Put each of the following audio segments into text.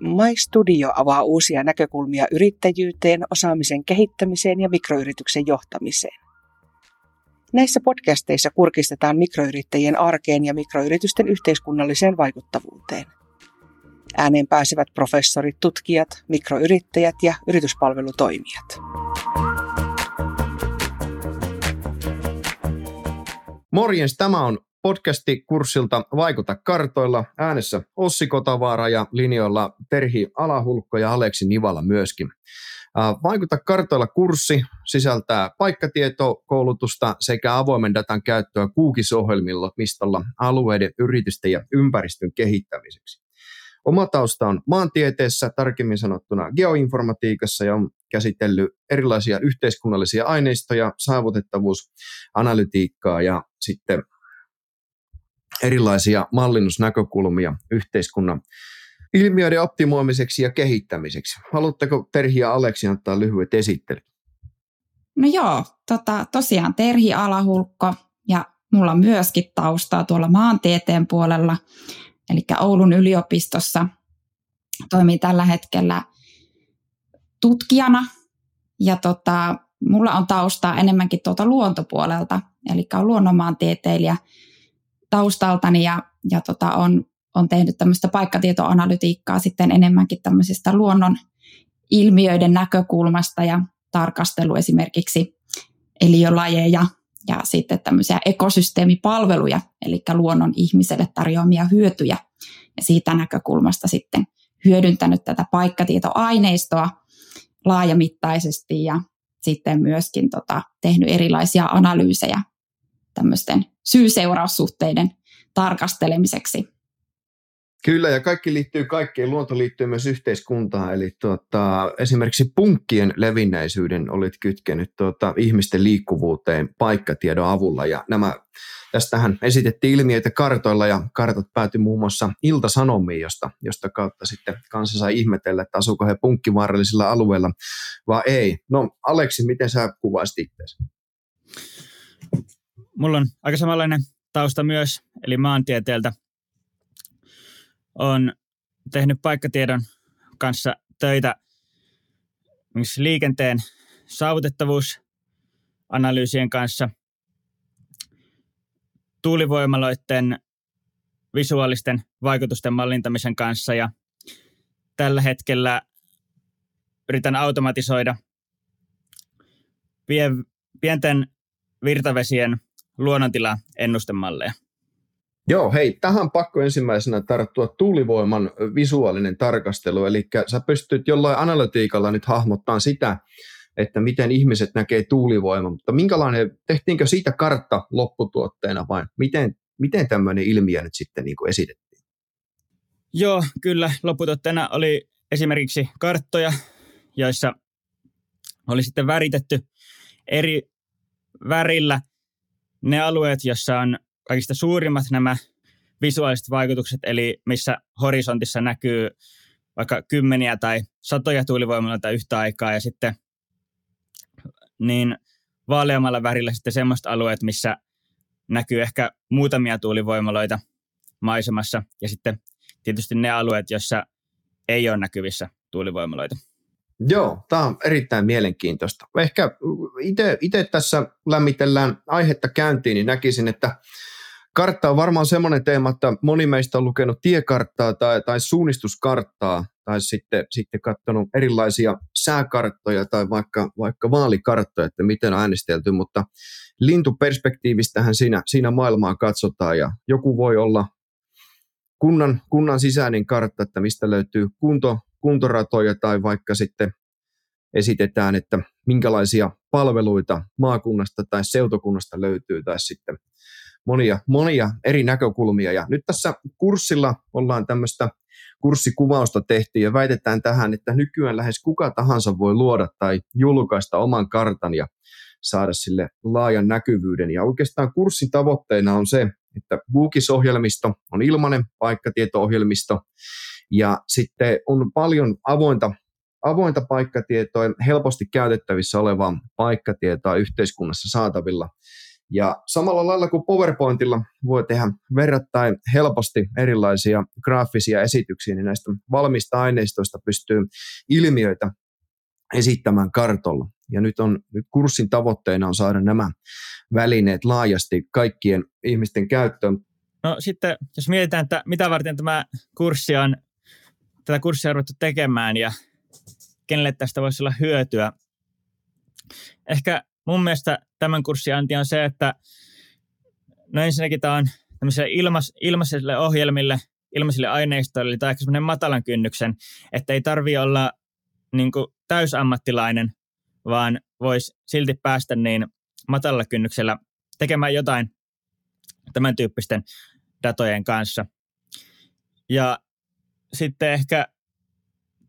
My Studio avaa uusia näkökulmia yrittäjyyteen, osaamisen kehittämiseen ja mikroyrityksen johtamiseen. Näissä podcasteissa kurkistetaan mikroyrittäjien arkeen ja mikroyritysten yhteiskunnalliseen vaikuttavuuteen. Ääneen pääsevät professorit, tutkijat, mikroyrittäjät ja yrityspalvelutoimijat. Morjens, tämä on podcasti kurssilta Vaikuta kartoilla. Äänessä Ossi Kotavaara ja linjoilla Terhi Alahulkko ja Aleksi Nivala myöskin. Vaikuta kartoilla kurssi sisältää paikkatietokoulutusta sekä avoimen datan käyttöä kuukisohjelmilla mistolla alueiden, yritysten ja ympäristön kehittämiseksi. Oma tausta on maantieteessä, tarkemmin sanottuna geoinformatiikassa ja on käsitellyt erilaisia yhteiskunnallisia aineistoja, saavutettavuusanalytiikkaa ja sitten erilaisia mallinnusnäkökulmia yhteiskunnan ilmiöiden optimoimiseksi ja kehittämiseksi. Haluatteko Terhi ja Aleksi antaa lyhyet esittelyt? No joo, tota, tosiaan Terhi Alahulkko ja mulla on myöskin taustaa tuolla maantieteen puolella, eli Oulun yliopistossa toimii tällä hetkellä tutkijana ja tota, mulla on taustaa enemmänkin tuolta luontopuolelta, eli on luonnonmaantieteilijä taustaltani ja, ja tota, on on tehnyt tämmöistä paikkatietoanalytiikkaa sitten enemmänkin tämmöisistä luonnon ilmiöiden näkökulmasta ja tarkastelu esimerkiksi eliölajeja ja sitten tämmöisiä ekosysteemipalveluja, eli luonnon ihmiselle tarjoamia hyötyjä. Ja siitä näkökulmasta sitten hyödyntänyt tätä paikkatietoaineistoa laajamittaisesti ja sitten myöskin tota, tehnyt erilaisia analyysejä tämmöisten syy-seuraussuhteiden tarkastelemiseksi Kyllä, ja kaikki liittyy kaikkeen. Luonto liittyy myös yhteiskuntaan. Eli tuota, esimerkiksi punkkien levinneisyyden olit kytkenyt tuota, ihmisten liikkuvuuteen paikkatiedon avulla. Ja nämä, tästähän esitettiin ilmiöitä kartoilla, ja kartat päätyi muun muassa iltasanomiin, josta, josta kautta sitten kanssa sai ihmetellä, että asuuko he punkkivaarallisilla alueilla vai ei. No, Aleksi, miten sä kuvaisit itseäsi? Mulla on aika samanlainen tausta myös, eli maantieteeltä. On tehnyt paikkatiedon kanssa töitä liikenteen saavutettavuusanalyysien kanssa, tuulivoimaloiden visuaalisten vaikutusten mallintamisen kanssa ja tällä hetkellä yritän automatisoida pienten virtavesien luonnontila ennustemalleja. Joo, hei, tähän pakko ensimmäisenä tarttua tuulivoiman visuaalinen tarkastelu, eli sä pystyt jollain analytiikalla nyt hahmottaa sitä, että miten ihmiset näkee tuulivoiman, mutta minkälainen, tehtiinkö siitä kartta lopputuotteena vai miten, miten tämmöinen ilmiö nyt sitten niin kuin esitettiin? Joo, kyllä. Lopputuotteena oli esimerkiksi karttoja, joissa oli sitten väritetty eri värillä ne alueet, joissa on kaikista suurimmat nämä visuaaliset vaikutukset, eli missä horisontissa näkyy vaikka kymmeniä tai satoja tuulivoimaloita yhtä aikaa ja sitten niin vaaleammalla värillä sitten semmoiset alueet, missä näkyy ehkä muutamia tuulivoimaloita maisemassa ja sitten tietysti ne alueet, joissa ei ole näkyvissä tuulivoimaloita. Joo, tämä on erittäin mielenkiintoista. Ehkä itse tässä lämmitellään aihetta käyntiin, niin näkisin, että Kartta on varmaan semmoinen teema, että moni meistä on lukenut tiekarttaa tai, tai suunnistuskarttaa tai sitten, sitten katsonut erilaisia sääkarttoja tai vaikka, vaikka vaalikarttoja, että miten on äänestelty, mutta lintuperspektiivistähän siinä, siinä maailmaa katsotaan ja joku voi olla kunnan, kunnan sisäinen kartta, että mistä löytyy kunto, kuntoratoja tai vaikka sitten esitetään, että minkälaisia palveluita maakunnasta tai seutokunnasta löytyy tai sitten monia, monia eri näkökulmia. Ja nyt tässä kurssilla ollaan tämmöistä kurssikuvausta tehty ja väitetään tähän, että nykyään lähes kuka tahansa voi luoda tai julkaista oman kartan ja saada sille laajan näkyvyyden. Ja oikeastaan kurssin tavoitteena on se, että Google-ohjelmisto on ilmainen paikkatieto-ohjelmisto ja sitten on paljon avointa, avointa paikkatietoa, helposti käytettävissä olevaa paikkatietoa yhteiskunnassa saatavilla Ja samalla lailla kuin PowerPointilla voi tehdä verrattain helposti erilaisia graafisia esityksiä, niin näistä valmista aineistoista pystyy ilmiöitä esittämään kartolla. Ja nyt, on, nyt kurssin tavoitteena on saada nämä välineet laajasti kaikkien ihmisten käyttöön. No sitten, jos mietitään, että mitä varten tämä kurssi on, tätä kurssia ruvettu tekemään ja kenelle tästä voisi olla hyötyä. Ehkä mun mielestä tämän kurssin anti on se, että no ensinnäkin tämä on tämmöisille ilmas, ilmaisille ohjelmille, ilmaisille aineistoille, tai ehkä semmoinen matalan kynnyksen, että ei tarvi olla niin kuin täysammattilainen, vaan voisi silti päästä niin matalalla kynnyksellä tekemään jotain tämän tyyppisten datojen kanssa. Ja sitten ehkä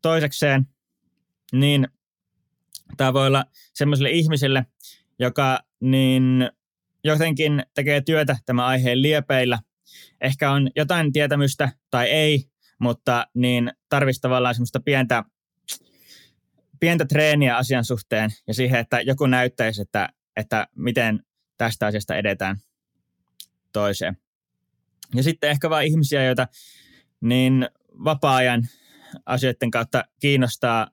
toisekseen, niin tämä voi olla sellaiselle ihmiselle, joka niin jotenkin tekee työtä tämän aiheen liepeillä. Ehkä on jotain tietämystä tai ei, mutta niin tarvitsisi tavallaan semmoista pientä, pientä treeniä asian suhteen ja siihen, että joku näyttäisi, että, että miten tästä asiasta edetään toiseen. Ja sitten ehkä vain ihmisiä, joita niin vapaa-ajan asioiden kautta kiinnostaa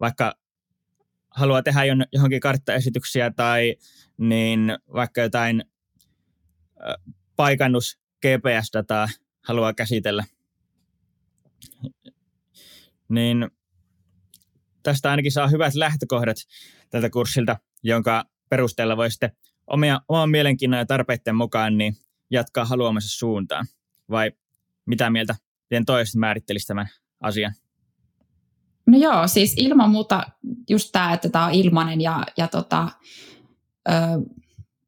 vaikka haluaa tehdä johonkin karttaesityksiä tai niin vaikka jotain paikannus GPS-dataa haluaa käsitellä, niin tästä ainakin saa hyvät lähtökohdat tältä kurssilta, jonka perusteella voi sitten omia, oman mielenkiinnon ja tarpeiden mukaan niin jatkaa haluamansa suuntaan. Vai mitä mieltä teidän toiset määrittelisi tämän asian? No joo, siis ilman muuta just tämä, että tämä on ilmainen ja, ja tota, ö,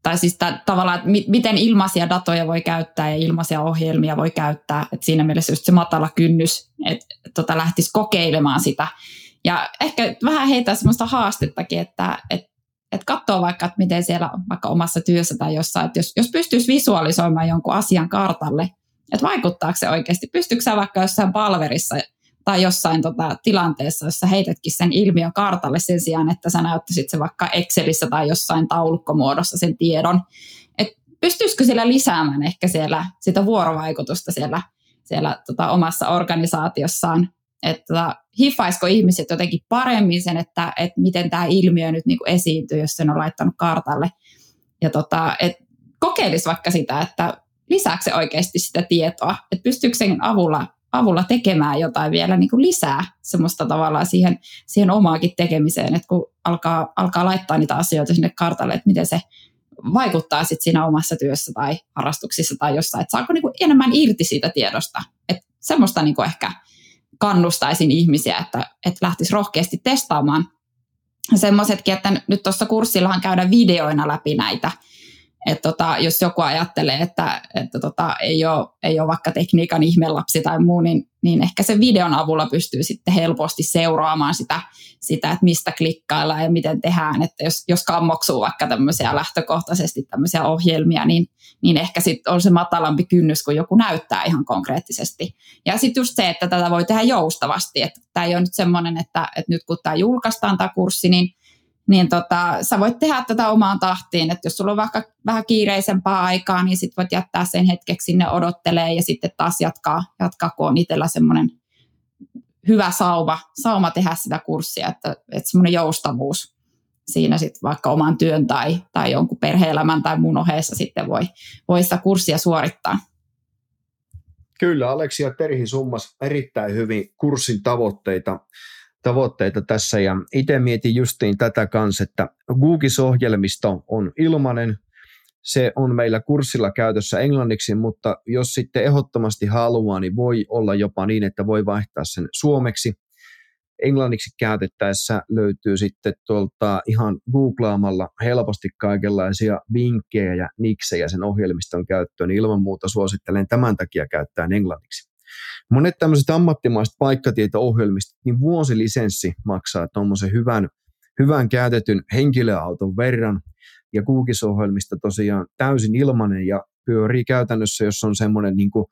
tai siis tää, tavallaan, että mi, miten ilmaisia datoja voi käyttää ja ilmaisia ohjelmia voi käyttää. Et siinä mielessä just se matala kynnys, että tota, lähtisi kokeilemaan sitä. Ja ehkä vähän heitä sellaista haastettakin, että et, et katsoo vaikka, että miten siellä vaikka omassa työssä tai jossain, että jos, jos pystyisi visualisoimaan jonkun asian kartalle, että vaikuttaako se oikeasti, pystyykö vaikka jossain palverissa tai jossain tota, tilanteessa, jossa heitätkin sen ilmiön kartalle sen sijaan, että sä näyttäisit se vaikka Excelissä tai jossain taulukkomuodossa sen tiedon. Et pystyisikö sillä lisäämään ehkä siellä sitä vuorovaikutusta siellä, siellä tota, omassa organisaatiossaan, että tota, hiffaisiko ihmiset jotenkin paremmin sen, että, että miten tämä ilmiö nyt niin kuin esiintyy, jos sen on laittanut kartalle. Ja tota, et kokeilisi vaikka sitä, että lisääkö se oikeasti sitä tietoa, että pystyykö sen avulla avulla tekemään jotain vielä niin kuin lisää semmoista tavallaan siihen, siihen omaakin tekemiseen, että kun alkaa, alkaa laittaa niitä asioita sinne kartalle, että miten se vaikuttaa sitten siinä omassa työssä tai harrastuksissa tai jossain, että saako niin kuin enemmän irti siitä tiedosta. Että semmoista niin kuin ehkä kannustaisin ihmisiä, että, että lähtisi rohkeasti testaamaan semmoisetkin, että nyt tuossa kurssillahan käydään videoina läpi näitä että tota, jos joku ajattelee, että, että tota, ei, ole, ei ole vaikka tekniikan ihmelapsi tai muu, niin, niin ehkä sen videon avulla pystyy sitten helposti seuraamaan sitä, sitä että mistä klikkaillaan ja miten tehdään. Että jos, jos kammoksuu vaikka tämmöisiä lähtökohtaisesti tämmöisiä ohjelmia, niin, niin ehkä sitten on se matalampi kynnys, kun joku näyttää ihan konkreettisesti. Ja sitten just se, että tätä voi tehdä joustavasti. Että tämä ei ole nyt semmoinen, että, että nyt kun tämä julkaistaan tämä kurssi, niin niin tota, sä voit tehdä tätä omaan tahtiin, että jos sulla on vaikka vähän kiireisempää aikaa, niin sit voit jättää sen hetkeksi sinne odottelee ja sitten taas jatkaa, jatkaa kun on itsellä semmoinen hyvä sauma, sauma tehdä sitä kurssia, että, että semmoinen joustavuus siinä sitten vaikka oman työn tai, tai jonkun perheelämän tai muun ohessa sitten voi, voi sitä kurssia suorittaa. Kyllä, Aleksi ja Terhi summas erittäin hyvin kurssin tavoitteita tavoitteita tässä ja itse mietin justiin tätä kanssa, että Googis-ohjelmisto on ilmainen, se on meillä kurssilla käytössä englanniksi, mutta jos sitten ehdottomasti haluaa, niin voi olla jopa niin, että voi vaihtaa sen suomeksi. Englanniksi käytettäessä löytyy sitten tuolta ihan googlaamalla helposti kaikenlaisia vinkkejä ja niksejä sen ohjelmiston käyttöön. Ilman muuta suosittelen tämän takia käyttää englanniksi. Monet tämmöiset ammattimaiset paikkatieto-ohjelmistot, niin vuosilisenssi maksaa tuommoisen hyvän, hyvän käytetyn henkilöauton verran, ja Google-ohjelmista tosiaan täysin ilmanen ja pyörii käytännössä, jos on semmoinen, niin kuin,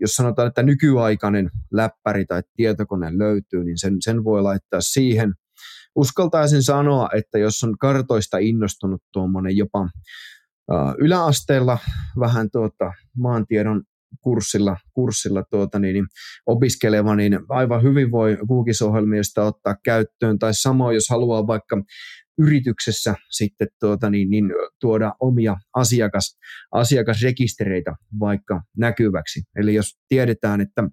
jos sanotaan, että nykyaikainen läppäri tai tietokone löytyy, niin sen, sen voi laittaa siihen. Uskaltaisin sanoa, että jos on kartoista innostunut tuommoinen jopa yläasteella vähän tuota, maantiedon kurssilla, kurssilla tuota, niin, niin, opiskeleva, niin aivan hyvin voi kuukisohjelmista ottaa käyttöön, tai samoin jos haluaa vaikka yrityksessä sitten tuota, niin, niin, tuoda omia asiakas, asiakasrekistereitä vaikka näkyväksi. Eli jos tiedetään, että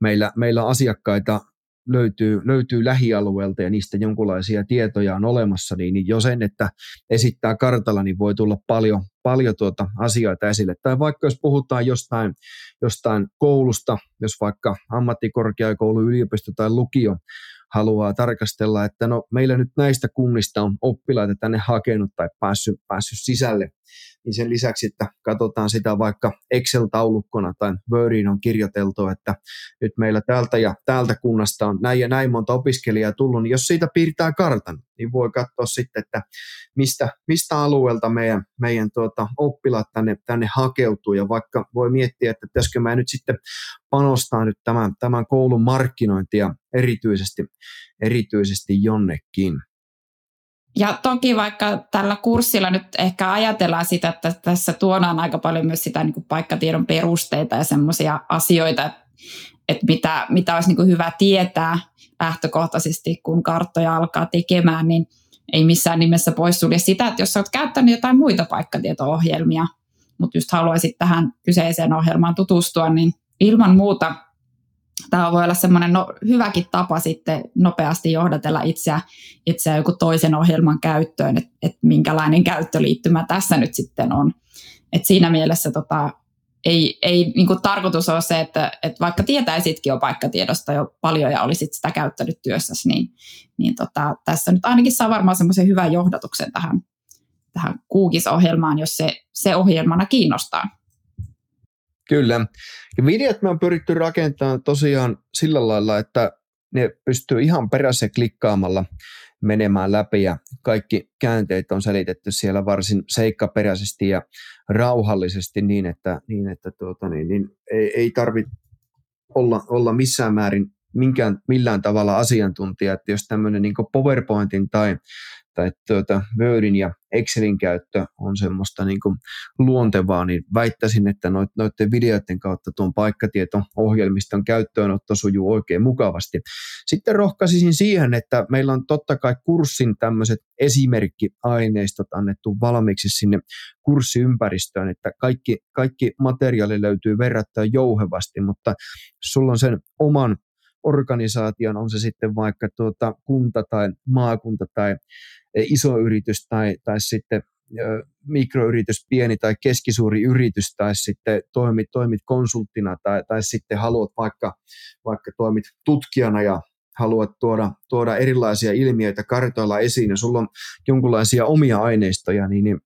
meillä, meillä asiakkaita löytyy, löytyy lähialueelta ja niistä jonkinlaisia tietoja on olemassa, niin, niin jo sen, että esittää kartalla, niin voi tulla paljon, paljon tuota asioita esille. Tai vaikka jos puhutaan jostain, jostain koulusta, jos vaikka ammattikorkeakoulu, yliopisto tai lukio haluaa tarkastella, että no meillä nyt näistä kunnista on oppilaita tänne hakenut tai päässyt, päässyt sisälle, niin sen lisäksi, että katsotaan sitä vaikka Excel-taulukkona tai Wordiin on kirjoiteltu, että nyt meillä täältä ja täältä kunnasta on näin ja näin monta opiskelijaa tullut, niin jos siitä piirtää kartan, niin voi katsoa sitten, että mistä, mistä alueelta meidän, meidän tuota, oppilaat tänne, tänne hakeutuu ja vaikka voi miettiä, että pitäisikö mä nyt sitten panostaa nyt tämän, tämän koulun markkinointia erityisesti, erityisesti jonnekin. Ja toki vaikka tällä kurssilla nyt ehkä ajatellaan sitä, että tässä tuodaan aika paljon myös sitä niin kuin paikkatiedon perusteita ja semmoisia asioita, että mitä, mitä olisi niin kuin hyvä tietää lähtökohtaisesti, kun karttoja alkaa tekemään, niin ei missään nimessä poissulje sitä, että jos olet käyttänyt jotain muita paikkatieto-ohjelmia, mutta just haluaisit tähän kyseiseen ohjelmaan tutustua, niin ilman muuta tämä voi olla semmoinen no, hyväkin tapa sitten nopeasti johdatella itseä, itseä joku toisen ohjelman käyttöön, että et minkälainen käyttöliittymä tässä nyt sitten on. Et siinä mielessä tota, ei, ei niin kuin tarkoitus ole se, että, että vaikka tietäisitkin jo paikkatiedosta jo paljon ja olisit sitä käyttänyt työssäsi, niin, niin tota, tässä nyt ainakin saa varmaan semmoisen hyvän johdatuksen tähän, tähän Kuukis-ohjelmaan, jos se, se ohjelmana kiinnostaa. Kyllä. Ja videot me on pyritty rakentamaan tosiaan sillä lailla, että ne pystyy ihan perässä klikkaamalla menemään läpi ja kaikki käänteet on selitetty siellä varsin seikkaperäisesti ja rauhallisesti niin, että, niin, että tuota, niin, niin ei, ei tarvitse olla, olla missään määrin minkään, millään tavalla asiantuntija, että jos tämmöinen niin PowerPointin tai tai tuota, Wordin ja Excelin käyttö on semmoista niin kuin luontevaa, niin väittäisin, että noit, noiden videoiden kautta tuon paikkatieto-ohjelmiston käyttöönotto sujuu oikein mukavasti. Sitten rohkaisisin siihen, että meillä on totta kai kurssin tämmöiset esimerkkiaineistot annettu valmiiksi sinne kurssiympäristöön, että kaikki, kaikki materiaali löytyy verrattain jouhevasti, mutta sulla on sen oman organisaation, on se sitten vaikka tuota kunta tai maakunta tai e, iso yritys tai, tai sitten mikroyritys, pieni tai keskisuuri yritys tai sitten toimit, toimit konsulttina tai, tai sitten haluat vaikka, vaikka toimit tutkijana ja haluat tuoda, tuoda erilaisia ilmiöitä kartoilla esiin ja sulla on jonkinlaisia omia aineistoja, niin, niin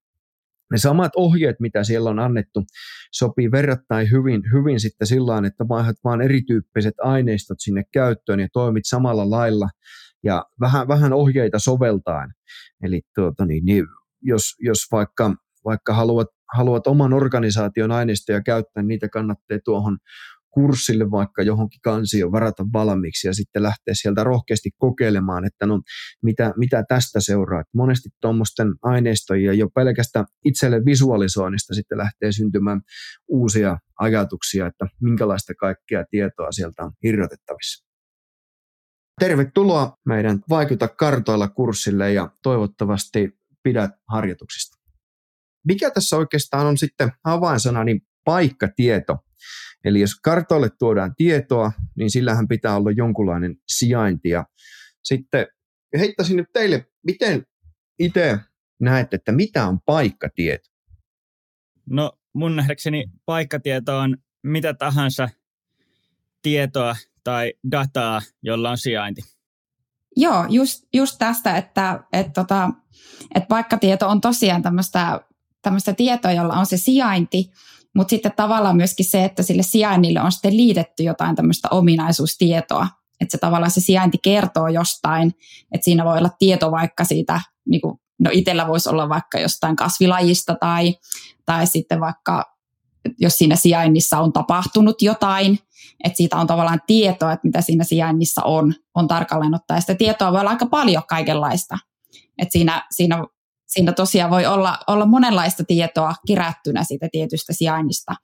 ne samat ohjeet, mitä siellä on annettu, sopii verrattain hyvin, hyvin sitten sillä että vaihdat vaan erityyppiset aineistot sinne käyttöön ja toimit samalla lailla ja vähän, vähän ohjeita soveltaen. Eli tuota, niin, niin, jos, jos vaikka, vaikka haluat, haluat oman organisaation aineistoja käyttää, niin niitä kannattaa tuohon kurssille vaikka johonkin kansioon varata valmiiksi ja sitten lähteä sieltä rohkeasti kokeilemaan, että no mitä, mitä tästä seuraa. Että monesti tuommoisten aineistoja jo pelkästään itselle visualisoinnista sitten lähtee syntymään uusia ajatuksia, että minkälaista kaikkea tietoa sieltä on irrotettavissa. Tervetuloa meidän Vaikuta kartoilla kurssille ja toivottavasti pidät harjoituksista. Mikä tässä oikeastaan on sitten avainsana, niin paikkatieto. Eli jos kartoille tuodaan tietoa, niin sillähän pitää olla jonkunlainen sijainti. Ja sitten heittäisin nyt teille, miten itse näette, että mitä on paikkatieto? No mun nähdäkseni paikkatieto on mitä tahansa tietoa tai dataa, jolla on sijainti. Joo, just, just tästä, että, että, tota, että paikkatieto on tosiaan tämmöistä tietoa, jolla on se sijainti, mutta sitten tavallaan myöskin se, että sille sijainnille on sitten liitetty jotain tämmöistä ominaisuustietoa. Että se tavallaan se sijainti kertoo jostain, että siinä voi olla tieto vaikka siitä, niin kuin, no itsellä voisi olla vaikka jostain kasvilajista tai, tai sitten vaikka jos siinä sijainnissa on tapahtunut jotain, että siitä on tavallaan tietoa, että mitä siinä sijainnissa on, on tarkalleen ottaa. Ja sitä tietoa voi olla aika paljon kaikenlaista. Että siinä, siinä siinä tosiaan voi olla, olla monenlaista tietoa kerättynä siitä tietystä sijainnista.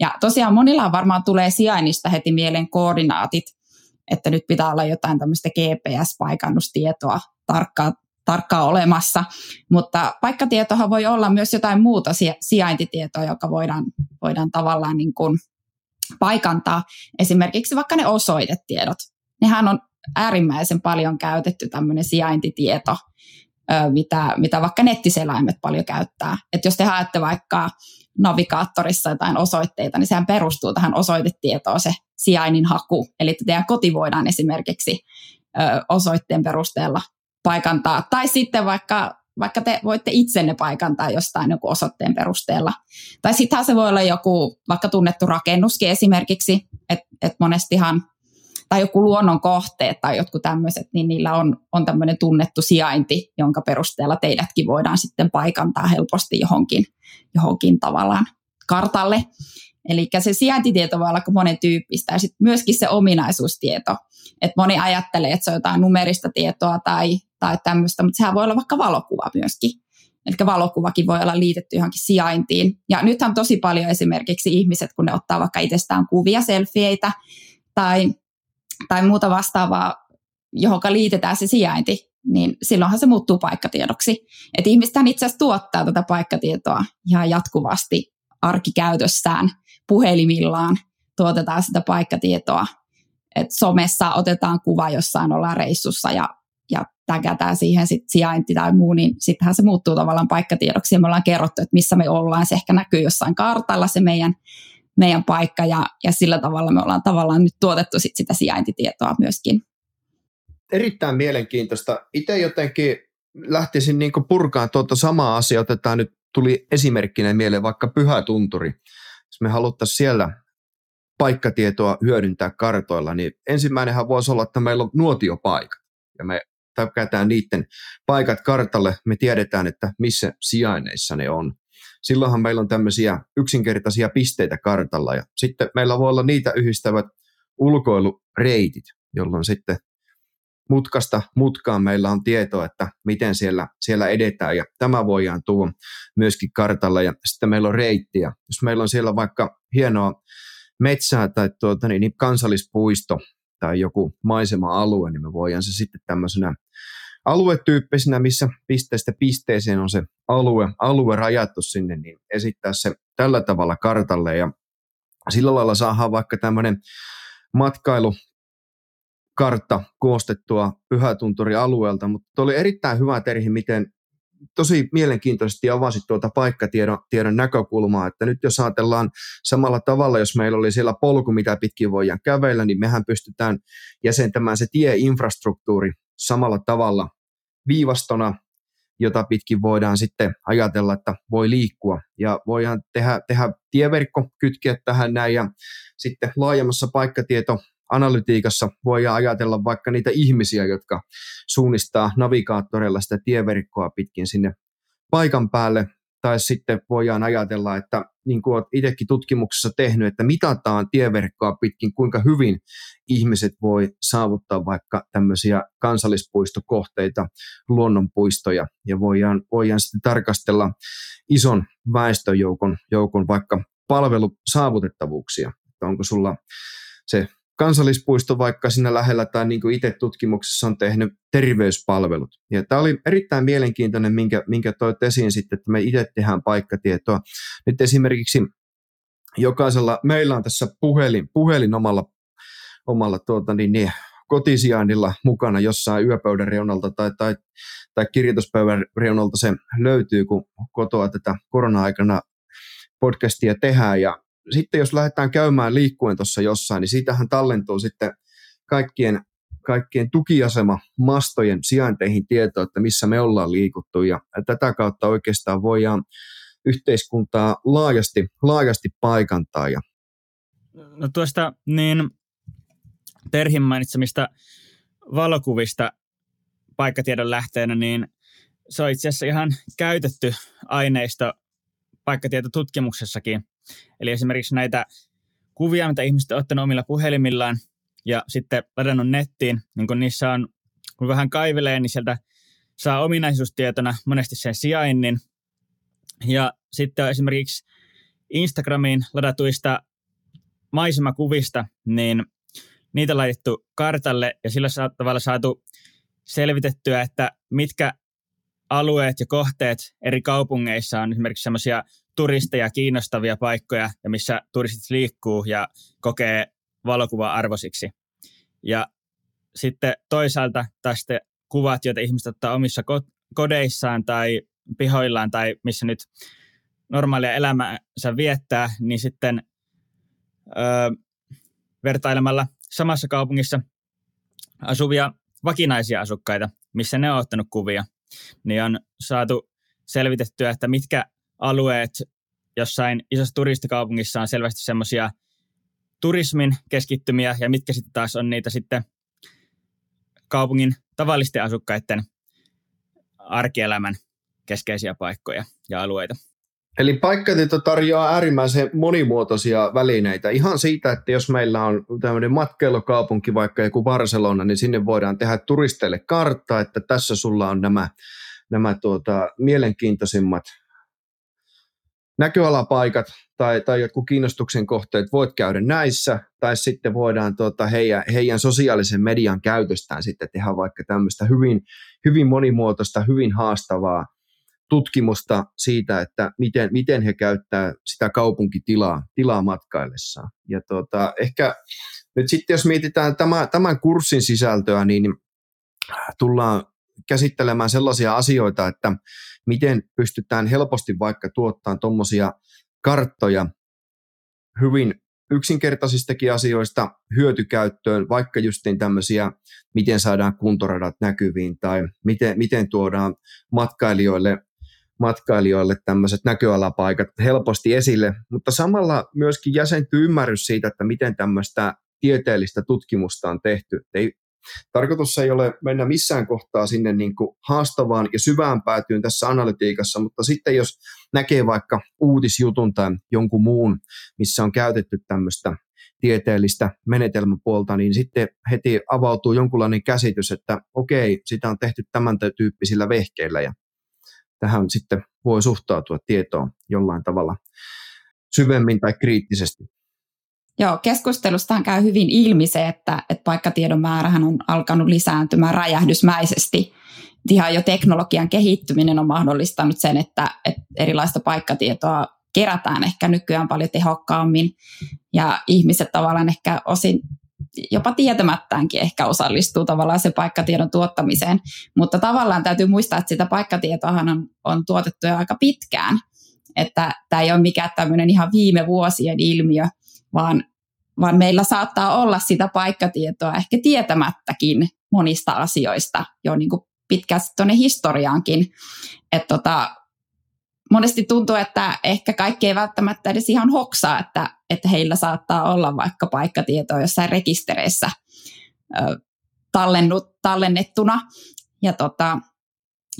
Ja tosiaan monilla varmaan tulee sijainnista heti mieleen koordinaatit, että nyt pitää olla jotain tämmöistä GPS-paikannustietoa tarkkaa, tarkkaa olemassa, mutta paikkatietohan voi olla myös jotain muuta sijaintitietoa, joka voidaan, voidaan tavallaan niin kuin paikantaa. Esimerkiksi vaikka ne osoitetiedot. Nehän on äärimmäisen paljon käytetty tämmöinen sijaintitieto, mitä, mitä vaikka nettiselaimet paljon käyttää. Et jos te haette vaikka navigaattorissa jotain osoitteita, niin sehän perustuu tähän osoitetietoon se sijainnin haku. Eli teidän koti voidaan esimerkiksi osoitteen perusteella paikantaa. Tai sitten vaikka, vaikka te voitte itsenne paikantaa jostain joku osoitteen perusteella. Tai sittenhän se voi olla joku vaikka tunnettu rakennuskin esimerkiksi, että et monestihan tai joku luonnon kohteet tai jotkut tämmöiset, niin niillä on, on tämmöinen tunnettu sijainti, jonka perusteella teidätkin voidaan sitten paikantaa helposti johonkin, johonkin tavallaan kartalle. Eli se sijaintitieto voi olla monen tyyppistä ja sitten myöskin se ominaisuustieto. Että moni ajattelee, että se on jotain numerista tietoa tai, tai tämmöistä, mutta sehän voi olla vaikka valokuva myöskin. Eli valokuvakin voi olla liitetty johonkin sijaintiin. Ja nythän tosi paljon esimerkiksi ihmiset, kun ne ottaa vaikka itsestään kuvia, selfieitä tai tai muuta vastaavaa, johon liitetään se sijainti, niin silloinhan se muuttuu paikkatiedoksi. Et ihmistähän itse asiassa tuottaa tätä paikkatietoa ihan jatkuvasti arkikäytössään, puhelimillaan tuotetaan sitä paikkatietoa. Et somessa otetaan kuva jossain ollaan reissussa ja, ja tägätään siihen sit sijainti tai muu, niin sittenhän se muuttuu tavallaan paikkatiedoksi ja me ollaan kerrottu, että missä me ollaan. Se ehkä näkyy jossain kartalla se meidän meidän paikka ja, ja sillä tavalla me ollaan tavallaan nyt tuotettu sit sitä sijaintitietoa myöskin. Erittäin mielenkiintoista. Itse jotenkin lähtisin niin purkaan tuota samaa asiaa, otetaan nyt tuli esimerkkinä mieleen vaikka Pyhä Tunturi. Jos me haluttaisiin siellä paikkatietoa hyödyntää kartoilla, niin ensimmäinenhän voisi olla, että meillä on nuotiopaikat. Ja me täykätään niiden paikat kartalle, me tiedetään, että missä sijaineissa ne on silloinhan meillä on tämmöisiä yksinkertaisia pisteitä kartalla ja sitten meillä voi olla niitä yhdistävät ulkoilureitit, jolloin sitten mutkasta mutkaan meillä on tietoa, että miten siellä, siellä edetään ja tämä voidaan tuoda myöskin kartalla ja sitten meillä on reittiä. Jos meillä on siellä vaikka hienoa metsää tai tuota, niin, niin kansallispuisto tai joku maisema-alue, niin me voidaan se sitten tämmöisenä aluetyyppisenä, missä pisteestä pisteeseen on se alue, alue rajattu sinne, niin esittää se tällä tavalla kartalle. Ja sillä lailla saadaan vaikka tämmöinen matkailu kartta koostettua Pyhätunturi-alueelta, mutta oli erittäin hyvä Terhi, miten tosi mielenkiintoisesti avasit tuota paikkatiedon tiedon näkökulmaa, että nyt jos ajatellaan samalla tavalla, jos meillä oli siellä polku, mitä pitkin voidaan kävellä, niin mehän pystytään jäsentämään se tieinfrastruktuuri samalla tavalla viivastona, jota pitkin voidaan sitten ajatella, että voi liikkua. Ja voidaan tehdä, tehdä tieverkko, kytkeä tähän näin ja sitten laajemmassa paikkatieto analytiikassa voidaan ajatella vaikka niitä ihmisiä, jotka suunnistaa navigaattoreilla sitä tieverkkoa pitkin sinne paikan päälle. Tai sitten voidaan ajatella, että niin kuin olet itsekin tutkimuksessa tehnyt, että mitataan tieverkkoa pitkin, kuinka hyvin ihmiset voi saavuttaa vaikka tämmöisiä kansallispuistokohteita, luonnonpuistoja, ja voidaan, voidaan sitten tarkastella ison väestöjoukon joukon vaikka palvelusaavutettavuuksia, että onko sulla se kansallispuisto vaikka siinä lähellä tai niin kuin itse tutkimuksessa on tehnyt terveyspalvelut. Ja tämä oli erittäin mielenkiintoinen, minkä, minkä toit esiin sitten, että me itse tehdään paikkatietoa. Nyt esimerkiksi jokaisella, meillä on tässä puhelin, puhelin omalla, omalla tuota, niin, niin, kotisijainnilla mukana jossain yöpöydän reunalta tai, tai, tai kirjoituspöydän reunalta se löytyy, kun kotoa tätä korona-aikana podcastia tehdään ja sitten jos lähdetään käymään liikkuen tuossa jossain, niin siitähän tallentuu sitten kaikkien, kaikkien tukiasema mastojen sijainteihin tietoa, että missä me ollaan liikuttu ja tätä kautta oikeastaan voidaan yhteiskuntaa laajasti, laajasti paikantaa. Ja... No tuosta niin Terhin mainitsemista valokuvista paikkatiedon lähteenä, niin se on itse asiassa ihan käytetty aineisto paikkatietotutkimuksessakin. Eli esimerkiksi näitä kuvia, mitä ihmiset ovat ottaneet omilla puhelimillaan ja sitten ladannut nettiin, niin kun niissä on, kun vähän kaivelee, niin sieltä saa ominaisuustietona monesti sen sijainnin. Ja sitten on esimerkiksi Instagramiin ladatuista maisemakuvista, niin niitä laitettu kartalle ja sillä tavalla saatu selvitettyä, että mitkä alueet ja kohteet eri kaupungeissa on esimerkiksi semmoisia turisteja kiinnostavia paikkoja ja missä turistit liikkuu ja kokee valokuva-arvoisiksi. Ja sitten toisaalta tästä kuvat, joita ihmiset ottaa omissa kodeissaan tai pihoillaan tai missä nyt normaalia elämäänsä viettää, niin sitten öö, vertailemalla samassa kaupungissa asuvia vakinaisia asukkaita, missä ne on ottanut kuvia, niin on saatu selvitettyä, että mitkä alueet jossain isossa turistikaupungissa on selvästi semmoisia turismin keskittymiä ja mitkä sitten taas on niitä sitten kaupungin tavallisten asukkaiden arkielämän keskeisiä paikkoja ja alueita. Eli paikkatieto tarjoaa äärimmäisen monimuotoisia välineitä. Ihan siitä, että jos meillä on tämmöinen matkailukaupunki, vaikka joku Barcelona, niin sinne voidaan tehdä turisteille kartta, että tässä sulla on nämä, nämä tuota, mielenkiintoisimmat näköalapaikat tai, tai jotkut kiinnostuksen kohteet, voit käydä näissä, tai sitten voidaan tuota, heidän, heidän sosiaalisen median käytöstään sitten tehdä vaikka tämmöistä hyvin, hyvin monimuotoista, hyvin haastavaa tutkimusta siitä, että miten, miten he käyttää sitä kaupunkitilaa tilaa matkaillessaan. Ja tuota, ehkä nyt sitten jos mietitään tämä, tämän kurssin sisältöä, niin tullaan käsittelemään sellaisia asioita, että miten pystytään helposti vaikka tuottamaan tuommoisia karttoja hyvin yksinkertaisistakin asioista hyötykäyttöön, vaikka justiin tämmöisiä, miten saadaan kuntoradat näkyviin tai miten, miten tuodaan matkailijoille matkailijoille tämmöiset näköalapaikat helposti esille, mutta samalla myöskin jäsentyy ymmärrys siitä, että miten tämmöistä tieteellistä tutkimusta on tehty. Ei, tarkoitus ei ole mennä missään kohtaa sinne niin kuin haastavaan ja syvään päätyyn tässä analytiikassa, mutta sitten jos näkee vaikka uutisjutun tai jonkun muun, missä on käytetty tämmöistä tieteellistä menetelmäpuolta, niin sitten heti avautuu jonkunlainen käsitys, että okei, sitä on tehty tämän tyyppisillä vehkeillä ja tähän sitten voi suhtautua tietoon jollain tavalla syvemmin tai kriittisesti. Joo, keskustelustahan käy hyvin ilmi se, että, että paikkatiedon määrähän on alkanut lisääntymään räjähdysmäisesti. Ihan jo teknologian kehittyminen on mahdollistanut sen, että, että erilaista paikkatietoa kerätään ehkä nykyään paljon tehokkaammin ja ihmiset tavallaan ehkä osin jopa tietämättäänkin ehkä osallistuu tavallaan se paikkatiedon tuottamiseen. Mutta tavallaan täytyy muistaa, että sitä paikkatietoahan on, on tuotettu jo aika pitkään. Että tämä ei ole mikään tämmöinen ihan viime vuosien ilmiö, vaan, vaan meillä saattaa olla sitä paikkatietoa ehkä tietämättäkin monista asioista jo niin kuin pitkästi tuonne historiaankin. Että tota, monesti tuntuu, että ehkä kaikki ei välttämättä edes ihan hoksaa, että, että heillä saattaa olla vaikka paikkatietoa jossain rekistereissä ö, tallennut, tallennettuna. Ja tota,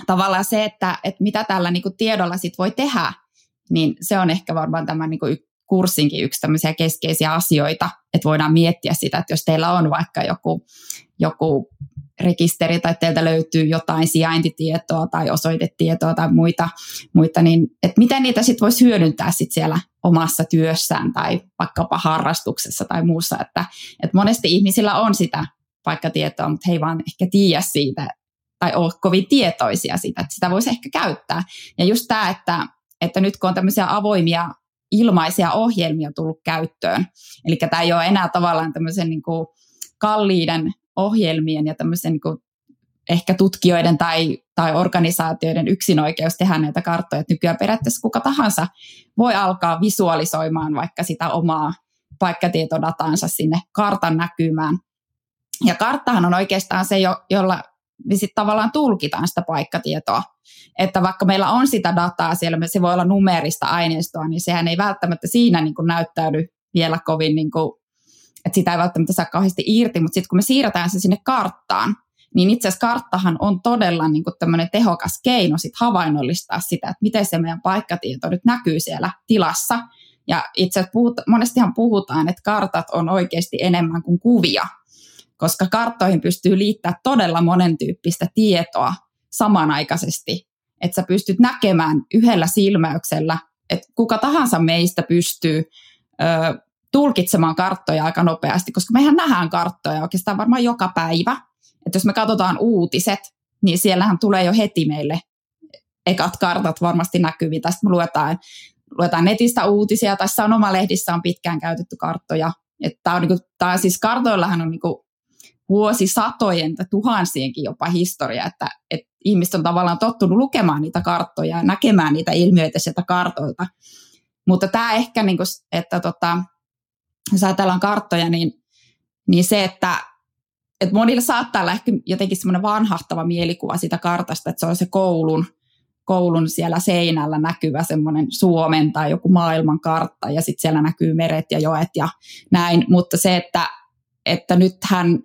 tavallaan se, että, että mitä tällä niin kuin tiedolla sit voi tehdä, niin se on ehkä varmaan tämän niin kuin kurssinkin yksi tämmöisiä keskeisiä asioita, että voidaan miettiä sitä, että jos teillä on vaikka joku, joku rekisteri tai teiltä löytyy jotain sijaintitietoa tai osoitetietoa tai muita, muita niin että miten niitä sitten voisi hyödyntää sit siellä omassa työssään tai vaikkapa harrastuksessa tai muussa, että, että monesti ihmisillä on sitä paikkatietoa, mutta he ei vaan ehkä tiedä siitä tai ole kovin tietoisia siitä, että sitä voisi ehkä käyttää. Ja just tämä, että, että nyt kun on tämmöisiä avoimia ilmaisia ohjelmia tullut käyttöön, eli tämä ei ole enää tavallaan tämmöisen niin kuin kalliiden ohjelmien ja tämmöisen niin kuin ehkä tutkijoiden tai, tai organisaatioiden yksinoikeus tehdä näitä karttoja. Että nykyään periaatteessa kuka tahansa voi alkaa visualisoimaan vaikka sitä omaa paikkatietodataansa sinne kartan näkymään. Ja karttahan on oikeastaan se, jolla sitten tavallaan tulkitaan sitä paikkatietoa. Että vaikka meillä on sitä dataa siellä, se voi olla numerista aineistoa, niin sehän ei välttämättä siinä niin kuin näyttäydy vielä kovin niin kuin että sitä ei välttämättä saa kauheasti irti, mutta sitten kun me siirretään se sinne karttaan, niin itse asiassa karttahan on todella niin kuin tämmöinen tehokas keino sit havainnollistaa sitä, että miten se meidän paikkatieto nyt näkyy siellä tilassa. Ja itse asiassa puhut, monestihan puhutaan, että kartat on oikeasti enemmän kuin kuvia, koska karttoihin pystyy liittämään todella monen tyyppistä tietoa samanaikaisesti. Että sä pystyt näkemään yhdellä silmäyksellä, että kuka tahansa meistä pystyy ö, tulkitsemaan karttoja aika nopeasti, koska mehän nähdään karttoja oikeastaan varmaan joka päivä. Että jos me katsotaan uutiset, niin siellähän tulee jo heti meille ekat kartat varmasti näkyviä. Tästä me luetaan, luetaan netistä uutisia, tai sanomalehdissä on pitkään käytetty karttoja. Että on, niin kuin, tämä siis kartoillahan on niin kuin vuosisatojen tai tuhansienkin jopa historia, että, että ihmiset on tavallaan tottunut lukemaan niitä karttoja ja näkemään niitä ilmiöitä sieltä kartoilta. Mutta tämä ehkä, niin kuin, että tota, jos ajatellaan karttoja, niin, niin se, että, että monilla saattaa olla ehkä jotenkin semmoinen vanhahtava mielikuva siitä kartasta, että se on se koulun, koulun siellä seinällä näkyvä semmoinen Suomen tai joku maailman kartta ja sitten siellä näkyy meret ja joet ja näin, mutta se, että, että nythän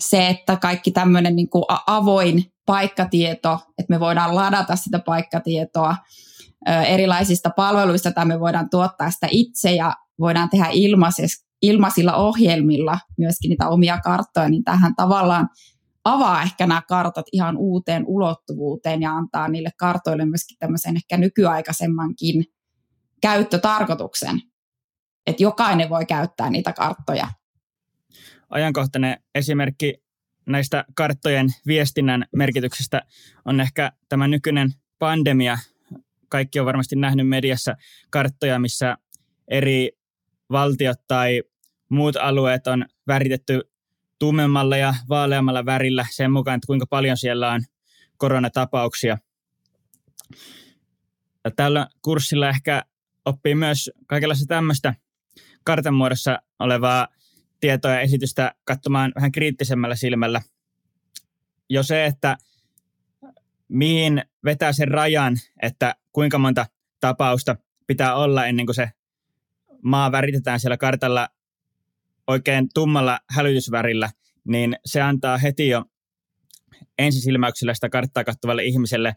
se, että kaikki tämmöinen niin kuin avoin paikkatieto, että me voidaan ladata sitä paikkatietoa erilaisista palveluista tai me voidaan tuottaa sitä itse ja voidaan tehdä ilmaisilla ohjelmilla myöskin niitä omia karttoja, niin tähän tavallaan avaa ehkä nämä kartat ihan uuteen ulottuvuuteen ja antaa niille kartoille myöskin tämmöisen ehkä nykyaikaisemmankin käyttötarkoituksen, että jokainen voi käyttää niitä karttoja. Ajankohtainen esimerkki näistä karttojen viestinnän merkityksestä on ehkä tämä nykyinen pandemia. Kaikki on varmasti nähnyt mediassa karttoja, missä eri valtiot tai muut alueet on väritetty tummemmalla ja vaaleammalla värillä sen mukaan, että kuinka paljon siellä on koronatapauksia. Ja tällä kurssilla ehkä oppii myös kaikenlaista tämmöistä kartan muodossa olevaa tietoa ja esitystä katsomaan vähän kriittisemmällä silmällä. Jo se, että mihin vetää sen rajan, että kuinka monta tapausta pitää olla ennen kuin se maa väritetään siellä kartalla oikein tummalla hälytysvärillä, niin se antaa heti jo ensisilmäyksellä sitä karttaa katsovalle ihmiselle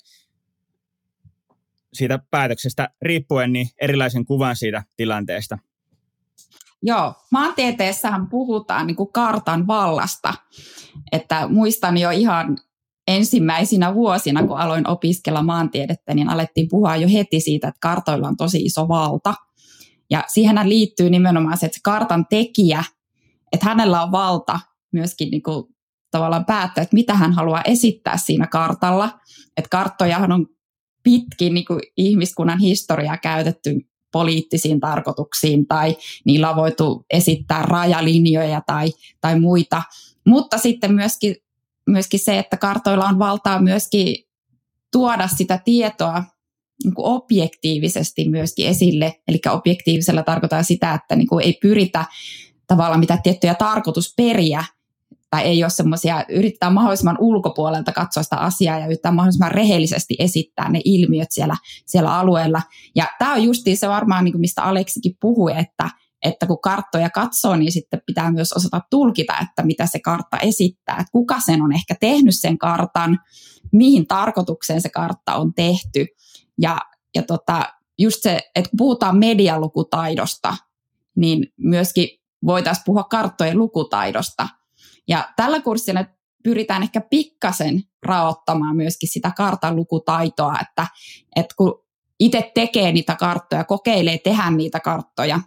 siitä päätöksestä riippuen niin erilaisen kuvan siitä tilanteesta. Joo, maantieteessähän puhutaan niin kuin kartan vallasta. Että muistan jo ihan ensimmäisinä vuosina, kun aloin opiskella maantiedettä, niin alettiin puhua jo heti siitä, että kartoilla on tosi iso valta. Ja siihen liittyy nimenomaan se, että se kartan tekijä, että hänellä on valta myöskin niin kuin tavallaan päättää, että mitä hän haluaa esittää siinä kartalla. Että karttojahan on pitkin niin kuin ihmiskunnan historiaa käytetty poliittisiin tarkoituksiin tai niillä on voitu esittää rajalinjoja tai, tai muita. Mutta sitten myöskin, myöskin se, että kartoilla on valtaa myöskin tuoda sitä tietoa niin kuin objektiivisesti myöskin esille. Eli objektiivisella tarkoittaa sitä, että niin kuin ei pyritä tavallaan mitä tiettyjä tarkoitusperiä tai ei ole semmoisia, yrittää mahdollisimman ulkopuolelta katsoa sitä asiaa ja yrittää mahdollisimman rehellisesti esittää ne ilmiöt siellä, siellä alueella. Ja tämä on justiin se varmaan, niin kuin mistä Aleksikin puhui, että, että kun karttoja katsoo, niin sitten pitää myös osata tulkita, että mitä se kartta esittää, että kuka sen on ehkä tehnyt sen kartan, mihin tarkoitukseen se kartta on tehty. Ja, ja tota, just se, että kun puhutaan medialukutaidosta, niin myöskin voitaisiin puhua karttojen lukutaidosta – ja tällä kurssilla pyritään ehkä pikkasen raottamaan myöskin sitä kartan lukutaitoa, että, että kun itse tekee niitä karttoja, kokeilee tehdä niitä karttoja,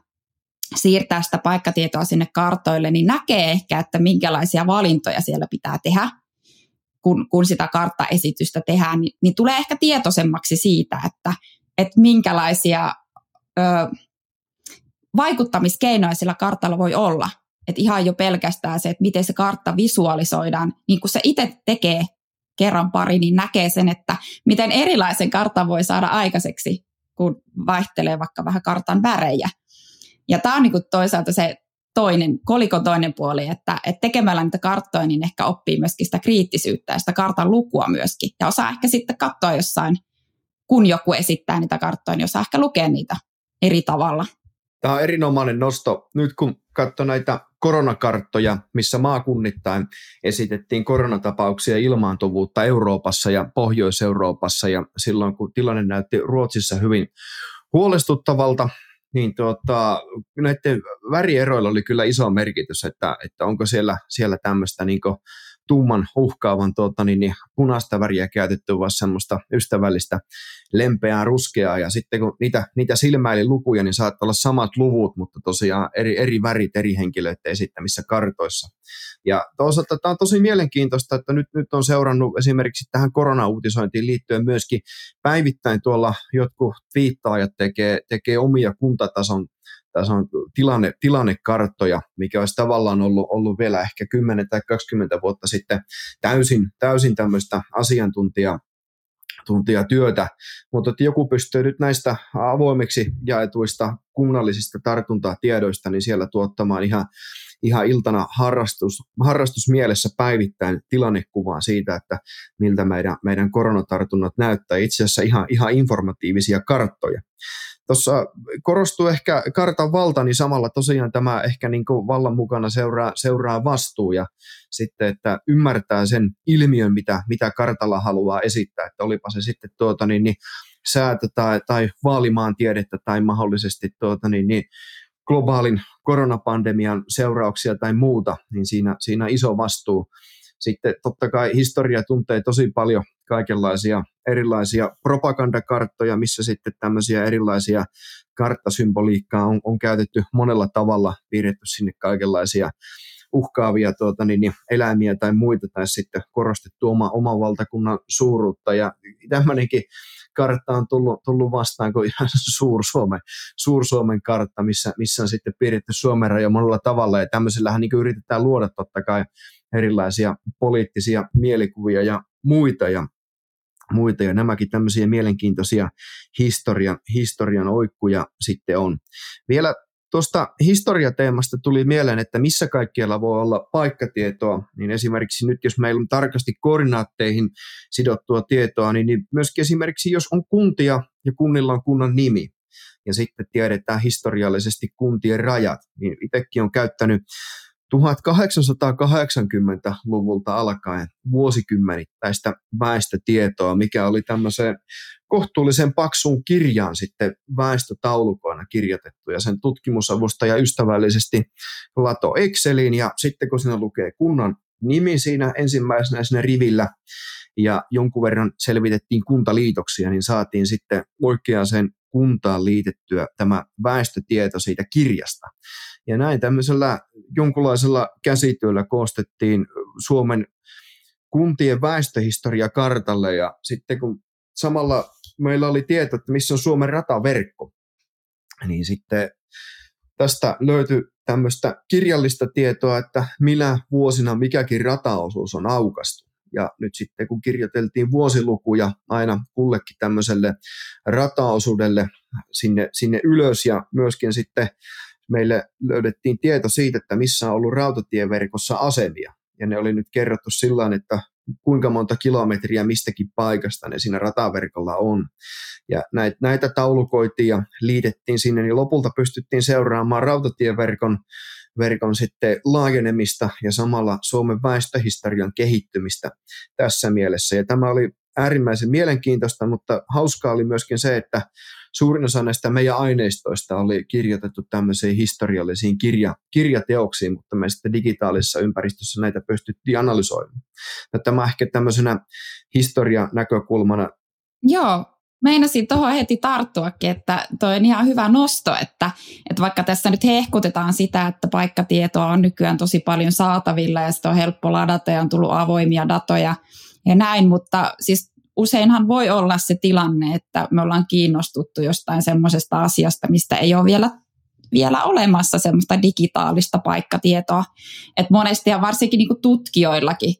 siirtää sitä paikkatietoa sinne kartoille, niin näkee ehkä, että minkälaisia valintoja siellä pitää tehdä, kun, kun sitä karttaesitystä tehdään, niin, niin tulee ehkä tietoisemmaksi siitä, että, että minkälaisia ö, vaikuttamiskeinoja sillä kartalla voi olla – että ihan jo pelkästään se, että miten se kartta visualisoidaan, niin kun se itse tekee kerran pari, niin näkee sen, että miten erilaisen kartan voi saada aikaiseksi, kun vaihtelee vaikka vähän kartan värejä. Ja tämä on niin kuin toisaalta se toinen, kolikon toinen puoli, että, että tekemällä niitä karttoja, niin ehkä oppii myöskin sitä kriittisyyttä ja sitä kartan lukua myöskin. Ja osaa ehkä sitten katsoa jossain, kun joku esittää niitä karttoja, niin osaa ehkä lukea niitä eri tavalla. Tämä on erinomainen nosto. Nyt kun katsoo näitä koronakarttoja, missä maakunnittain esitettiin koronatapauksia ilmaantuvuutta Euroopassa ja Pohjois-Euroopassa, ja silloin kun tilanne näytti Ruotsissa hyvin huolestuttavalta, niin tuota, näiden värieroilla oli kyllä iso merkitys, että, että onko siellä, siellä tämmöistä niin tumman uhkaavan tuota, niin, niin punaista väriä käytetty, vaan semmoista ystävällistä lempeää ruskeaa. Ja sitten kun niitä, niitä silmäili lukuja, niin saattaa olla samat luvut, mutta tosiaan eri, eri värit eri henkilöiden esittämissä kartoissa. Ja toisaalta tämä on tosi mielenkiintoista, että nyt, nyt on seurannut esimerkiksi tähän koronauutisointiin liittyen myöskin päivittäin tuolla jotkut viittaajat tekee, tekee omia kuntatason tason tilanne, tilannekarttoja, mikä olisi tavallaan ollut, ollut vielä ehkä 10 tai 20 vuotta sitten täysin, täysin tämmöistä asiantuntija työtä, mutta että joku pystyy nyt näistä avoimeksi jaetuista kunnallisista tartuntatiedoista, niin siellä tuottamaan ihan, ihan iltana harrastus, harrastusmielessä päivittäin tilannekuvaa siitä, että miltä meidän, meidän koronatartunnat näyttää. Itse asiassa ihan, ihan informatiivisia karttoja. Tuossa korostuu ehkä kartan valta, niin samalla tosiaan tämä ehkä niin kuin vallan mukana seuraa, seuraa vastuu ja sitten, että ymmärtää sen ilmiön, mitä, mitä kartalla haluaa esittää, että olipa se sitten tuota, niin, niin, säätö tai, tai vaalimaan tiedettä tai mahdollisesti tuota, niin, niin, globaalin koronapandemian seurauksia tai muuta, niin siinä, siinä iso vastuu. Sitten totta kai historia tuntee tosi paljon kaikenlaisia erilaisia propagandakarttoja, missä sitten tämmöisiä erilaisia karttasymboliikkaa on, on käytetty monella tavalla, piirretty sinne kaikenlaisia uhkaavia tuota, niin, niin, eläimiä tai muita, tai sitten korostettu oma, oman valtakunnan suuruutta. Ja tämmöinenkin kartta on tullut, tullut vastaan kuin ihan Suur-Suomen, Suur-Suomen kartta, missä, missä on sitten piirretty Suomen raja monella tavalla, ja tämmöisellähän niin yritetään luoda totta kai erilaisia poliittisia mielikuvia ja muita, ja muita, ja nämäkin tämmöisiä mielenkiintoisia historian, historian oikkuja sitten on. Vielä tuosta historiateemasta tuli mieleen, että missä kaikkialla voi olla paikkatietoa, niin esimerkiksi nyt jos meillä on tarkasti koordinaatteihin sidottua tietoa, niin, niin myöskin esimerkiksi jos on kuntia ja kunnilla on kunnan nimi, ja sitten tiedetään historiallisesti kuntien rajat, niin itsekin on käyttänyt 1880-luvulta alkaen vuosikymmenittäistä väestötietoa, mikä oli tämmöiseen kohtuullisen paksuun kirjaan sitten väestötaulukoina kirjoitettu. Ja sen tutkimusavustaja ystävällisesti lato Exceliin ja sitten kun siinä lukee kunnan nimi siinä ensimmäisenä siinä rivillä ja jonkun verran selvitettiin kuntaliitoksia, niin saatiin sitten oikeaan sen kuntaan liitettyä tämä väestötieto siitä kirjasta. Ja näin tämmöisellä jonkunlaisella käsityöllä koostettiin Suomen kuntien väestöhistoria kartalle ja sitten kun samalla meillä oli tieto, että missä on Suomen rataverkko, niin sitten tästä löytyi tämmöistä kirjallista tietoa, että millä vuosina mikäkin rataosuus on aukastu. Ja nyt sitten kun kirjoiteltiin vuosilukuja aina kullekin tämmöiselle rataosuudelle sinne, sinne ylös ja myöskin sitten meille löydettiin tieto siitä, että missä on ollut rautatieverkossa asemia. Ja ne oli nyt kerrottu sillä että kuinka monta kilometriä mistäkin paikasta ne siinä rataverkolla on. Ja näitä, näitä taulukoitiin ja liitettiin sinne, niin lopulta pystyttiin seuraamaan rautatieverkon verkon sitten laajenemista ja samalla Suomen väestöhistorian kehittymistä tässä mielessä. Ja tämä oli äärimmäisen mielenkiintoista, mutta hauskaa oli myöskin se, että suurin osa näistä meidän aineistoista oli kirjoitettu tämmöisiin historiallisiin kirja, kirjateoksiin, mutta me sitten digitaalisessa ympäristössä näitä pystyttiin analysoimaan. Ja tämä ehkä tämmöisenä historianäkökulmana. Joo, meinasin tuohon heti tarttuakin, että toi on ihan hyvä nosto, että, että vaikka tässä nyt hehkutetaan sitä, että paikkatietoa on nykyään tosi paljon saatavilla ja sitä on helppo ladata ja on tullut avoimia datoja ja näin, mutta siis useinhan voi olla se tilanne, että me ollaan kiinnostuttu jostain semmoisesta asiasta, mistä ei ole vielä vielä olemassa semmoista digitaalista paikkatietoa. Et monesti ja varsinkin niin tutkijoillakin,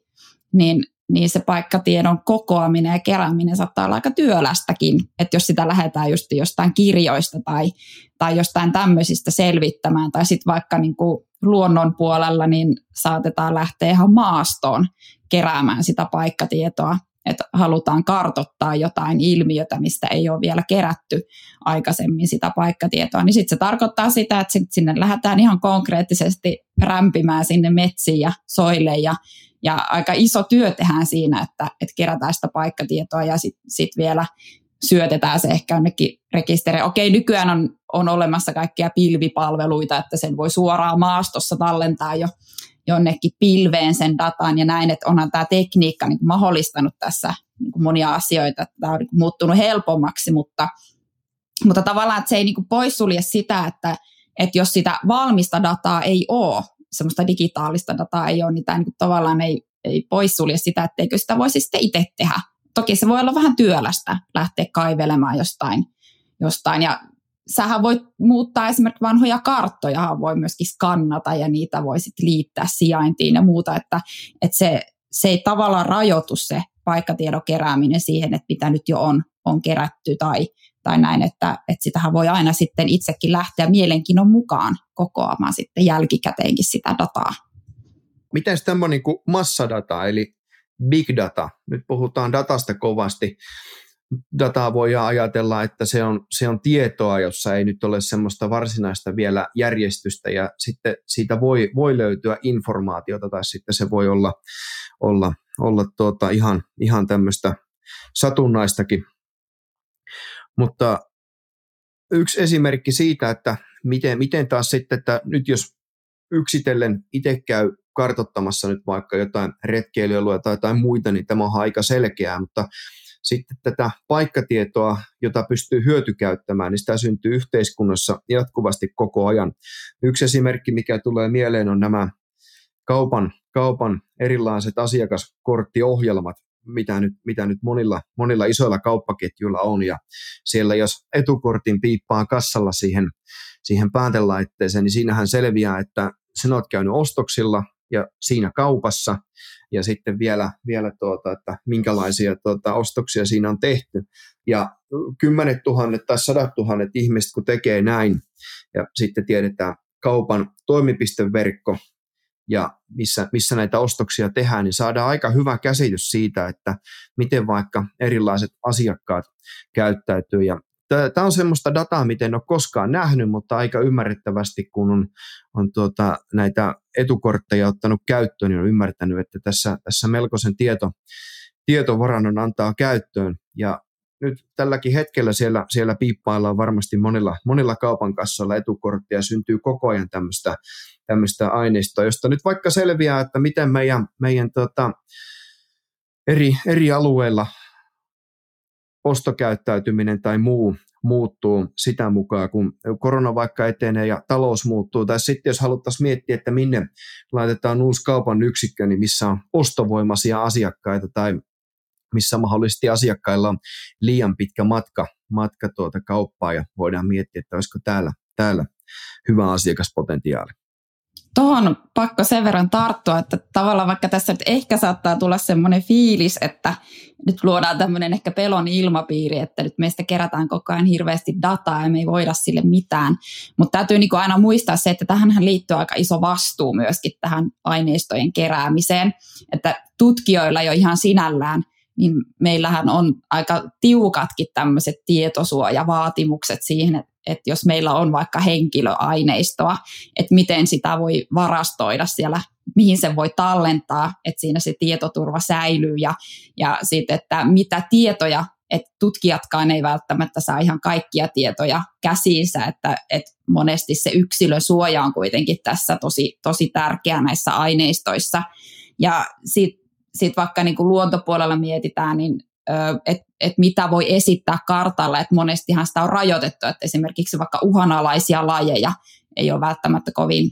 niin, niin se paikkatiedon kokoaminen ja kerääminen saattaa olla aika työlästäkin, että jos sitä lähdetään just jostain kirjoista tai, tai jostain tämmöisistä selvittämään, tai sitten vaikka niin kuin luonnon puolella, niin saatetaan lähteä ihan maastoon keräämään sitä paikkatietoa että halutaan kartottaa jotain ilmiötä, mistä ei ole vielä kerätty aikaisemmin sitä paikkatietoa, niin sitten se tarkoittaa sitä, että sit sinne lähdetään ihan konkreettisesti rämpimään sinne metsiin ja soille ja, ja aika iso työ tehdään siinä, että, että kerätään sitä paikkatietoa ja sitten sit vielä syötetään se ehkä jonnekin rekisteriin. Okei, nykyään on, on olemassa kaikkia pilvipalveluita, että sen voi suoraan maastossa tallentaa jo jonnekin pilveen sen datan ja näin, että onhan tämä tekniikka niin mahdollistanut tässä niin monia asioita, tämä on niin muuttunut helpommaksi, mutta, mutta tavallaan että se ei niin poissulje sitä, että, että jos sitä valmista dataa ei ole, semmoista digitaalista dataa ei ole, niin tämä niin tavallaan ei, ei poissulje sitä, etteikö sitä voisi sitten itse tehdä. Toki se voi olla vähän työlästä lähteä kaivelemaan jostain, jostain ja sähän voit muuttaa esimerkiksi vanhoja karttoja, voi myöskin skannata ja niitä voi sitten liittää sijaintiin ja muuta, että, että se, se ei tavallaan rajoitu se paikkatiedon kerääminen siihen, että mitä nyt jo on, on kerätty tai, tai näin, että, että sitähän voi aina sitten itsekin lähteä mielenkiinnon mukaan kokoamaan sitten jälkikäteenkin sitä dataa. Miten tämmöinen kuin massadata, eli big data, nyt puhutaan datasta kovasti, dataa voi ajatella, että se on, se on tietoa, jossa ei nyt ole semmoista varsinaista vielä järjestystä ja sitten siitä voi, voi löytyä informaatiota tai sitten se voi olla, olla, olla tuota ihan, ihan tämmöistä satunnaistakin. Mutta yksi esimerkki siitä, että miten, miten taas sitten, että nyt jos yksitellen itse käy kartottamassa nyt vaikka jotain retkeilyä tai jotain muita, niin tämä on aika selkeää, mutta sitten tätä paikkatietoa, jota pystyy hyötykäyttämään, niin sitä syntyy yhteiskunnassa jatkuvasti koko ajan. Yksi esimerkki, mikä tulee mieleen, on nämä kaupan, kaupan erilaiset asiakaskorttiohjelmat, mitä nyt, mitä nyt monilla, monilla isoilla kauppaketjuilla on. Ja siellä jos etukortin piippaa kassalla siihen, siihen päätelaitteeseen, niin siinähän selviää, että sinä olet käynyt ostoksilla ja siinä kaupassa ja sitten vielä, vielä tuota, että minkälaisia tuota, ostoksia siinä on tehty. Ja kymmenet tuhannet tai sadat tuhannet ihmiset, kun tekee näin, ja sitten tiedetään kaupan toimipisteverkko, ja missä, missä näitä ostoksia tehdään, niin saadaan aika hyvä käsitys siitä, että miten vaikka erilaiset asiakkaat käyttäytyy. Ja Tämä on semmoista dataa, miten en ole koskaan nähnyt, mutta aika ymmärrettävästi, kun on, on tuota, näitä etukortteja ottanut käyttöön, niin on ymmärtänyt, että tässä, tässä melkoisen tieto, tietovarannon antaa käyttöön. Ja nyt tälläkin hetkellä siellä, siellä piippaillaan varmasti monilla, monilla kaupan kassalla etukortteja, syntyy koko ajan tämmöistä, tämmöistä aineistoa, josta nyt vaikka selviää, että miten meidän, meidän tota, eri, eri alueilla ostokäyttäytyminen tai muu muuttuu sitä mukaan, kun korona vaikka etenee ja talous muuttuu. Tai sitten jos haluttaisiin miettiä, että minne laitetaan uusi kaupan yksikkö, niin missä on ostovoimaisia asiakkaita tai missä mahdollisesti asiakkailla on liian pitkä matka, matka tuota kauppaa ja voidaan miettiä, että olisiko täällä, täällä hyvä asiakaspotentiaali. Tuohon pakko sen verran tarttua, että tavallaan vaikka tässä nyt ehkä saattaa tulla semmoinen fiilis, että nyt luodaan tämmöinen ehkä pelon ilmapiiri, että nyt meistä kerätään koko ajan hirveästi dataa ja me ei voida sille mitään. Mutta täytyy niinku aina muistaa se, että tähän liittyy aika iso vastuu myöskin tähän aineistojen keräämiseen, että tutkijoilla jo ihan sinällään niin meillähän on aika tiukatkin tämmöiset tietosuojavaatimukset siihen, että että jos meillä on vaikka henkilöaineistoa, että miten sitä voi varastoida siellä, mihin se voi tallentaa, että siinä se tietoturva säilyy ja, ja sitten, että mitä tietoja, että tutkijatkaan ei välttämättä saa ihan kaikkia tietoja käsiinsä, että, että monesti se yksilön suoja on kuitenkin tässä tosi, tosi tärkeä näissä aineistoissa. Ja sitten sit vaikka niin kuin luontopuolella mietitään, niin että et mitä voi esittää kartalla, että monestihan sitä on rajoitettu, että esimerkiksi vaikka uhanalaisia lajeja ei ole välttämättä kovin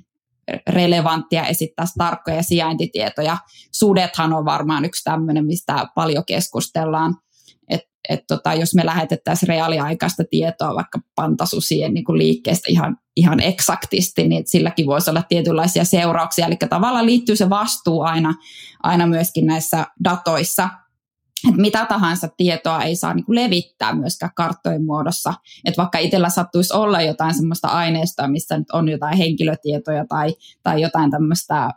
relevanttia esittää tarkkoja sijaintitietoja. Sudethan on varmaan yksi tämmöinen, mistä paljon keskustellaan, että et tota, jos me lähetettäisiin reaaliaikaista tietoa vaikka pantasusien niin kuin liikkeestä ihan, ihan eksaktisti, niin silläkin voisi olla tietynlaisia seurauksia. Eli tavallaan liittyy se vastuu aina, aina myöskin näissä datoissa – että mitä tahansa tietoa ei saa niin kuin levittää myöskään karttojen muodossa. Että vaikka itsellä sattuisi olla jotain sellaista aineistoa, missä nyt on jotain henkilötietoja tai, tai jotain tämmöistä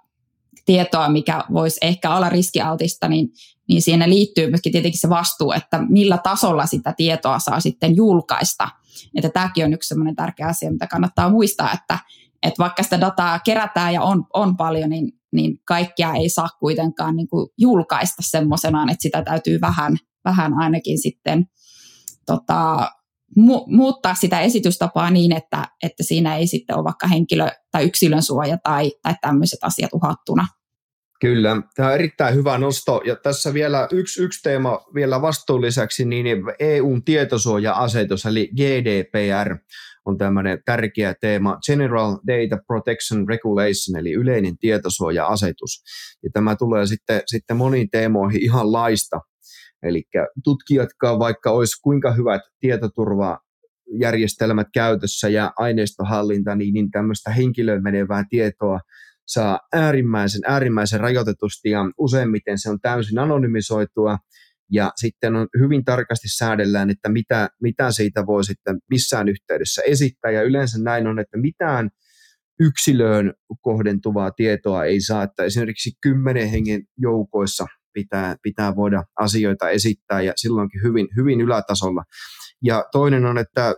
tietoa, mikä voisi ehkä olla riskialtista, niin, niin siinä liittyy myöskin tietenkin se vastuu, että millä tasolla sitä tietoa saa sitten julkaista. Että tämäkin on yksi sellainen tärkeä asia, mitä kannattaa muistaa, että, että vaikka sitä dataa kerätään ja on, on paljon, niin niin kaikkia ei saa kuitenkaan niin kuin julkaista semmoisenaan, että sitä täytyy vähän, vähän ainakin sitten tota, mu- muuttaa sitä esitystapaa niin, että, että siinä ei sitten ole vaikka henkilö- tai yksilön suoja tai, tai tämmöiset asiat uhattuna. Kyllä, tämä on erittäin hyvä nosto. Ja tässä vielä yksi, yksi teema vielä vastuun lisäksi, niin EUn tietosuoja-asetus, eli GDPR, on tämmöinen tärkeä teema, General Data Protection Regulation, eli yleinen tietosuoja-asetus. Ja tämä tulee sitten, sitten moniin teemoihin ihan laista. Eli tutkijatkaan, vaikka olisi kuinka hyvät tietoturvajärjestelmät käytössä ja aineistohallinta, niin, niin tämmöistä henkilöön menevää tietoa saa äärimmäisen, äärimmäisen rajoitetusti ja useimmiten se on täysin anonymisoitua ja sitten on hyvin tarkasti säädellään, että mitä, mitä siitä voi sitten missään yhteydessä esittää ja yleensä näin on, että mitään yksilöön kohdentuvaa tietoa ei saa, että esimerkiksi kymmenen hengen joukoissa pitää, pitää voida asioita esittää ja silloinkin hyvin, hyvin ylätasolla. Ja toinen on, että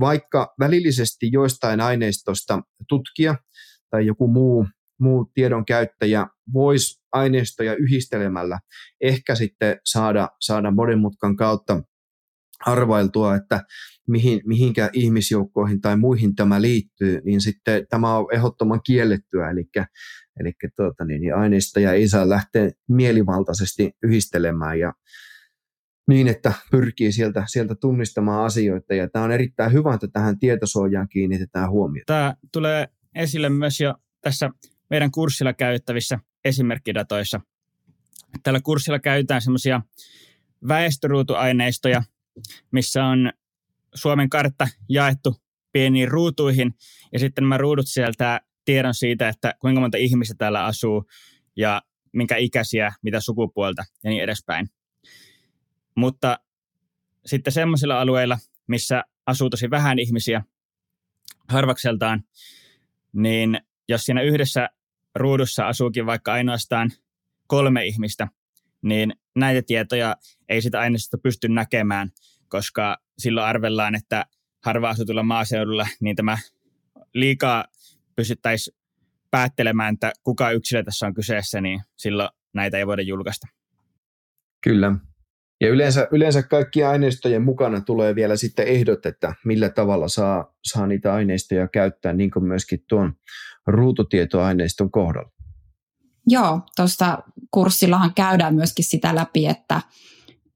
vaikka välillisesti joistain aineistosta tutkija tai joku muu muu tiedon käyttäjä voisi aineistoja yhdistelemällä ehkä sitten saada, saada monimutkan kautta arvailtua, että mihin, mihinkä ihmisjoukkoihin tai muihin tämä liittyy, niin sitten tämä on ehdottoman kiellettyä, eli, eli tuota, niin, niin aineistoja ei saa lähteä mielivaltaisesti yhdistelemään ja niin, että pyrkii sieltä, sieltä tunnistamaan asioita, ja tämä on erittäin hyvä, että tähän tietosuojaan kiinnitetään huomiota. Tämä tulee esille myös jo tässä meidän kurssilla käyttävissä esimerkkidatoissa. Tällä kurssilla käytetään semmoisia väestöruutuaineistoja, missä on Suomen kartta jaettu pieniin ruutuihin, ja sitten nämä ruudut sieltä tiedon siitä, että kuinka monta ihmistä täällä asuu, ja minkä ikäisiä, mitä sukupuolta, ja niin edespäin. Mutta sitten semmoisilla alueilla, missä asuu tosi vähän ihmisiä harvakseltaan, niin jos siinä yhdessä ruudussa asuukin vaikka ainoastaan kolme ihmistä, niin näitä tietoja ei sitä aineistosta pysty näkemään, koska silloin arvellaan, että harva asutulla maaseudulla, niin tämä liikaa pysyttäisiin päättelemään, että kuka yksilö tässä on kyseessä, niin silloin näitä ei voida julkaista. Kyllä. Ja yleensä, yleensä kaikki aineistojen mukana tulee vielä sitten ehdot, että millä tavalla saa, saa niitä aineistoja käyttää, niin kuin myöskin tuon ruututietoaineiston kohdalla. Joo, tuosta kurssillahan käydään myöskin sitä läpi, että,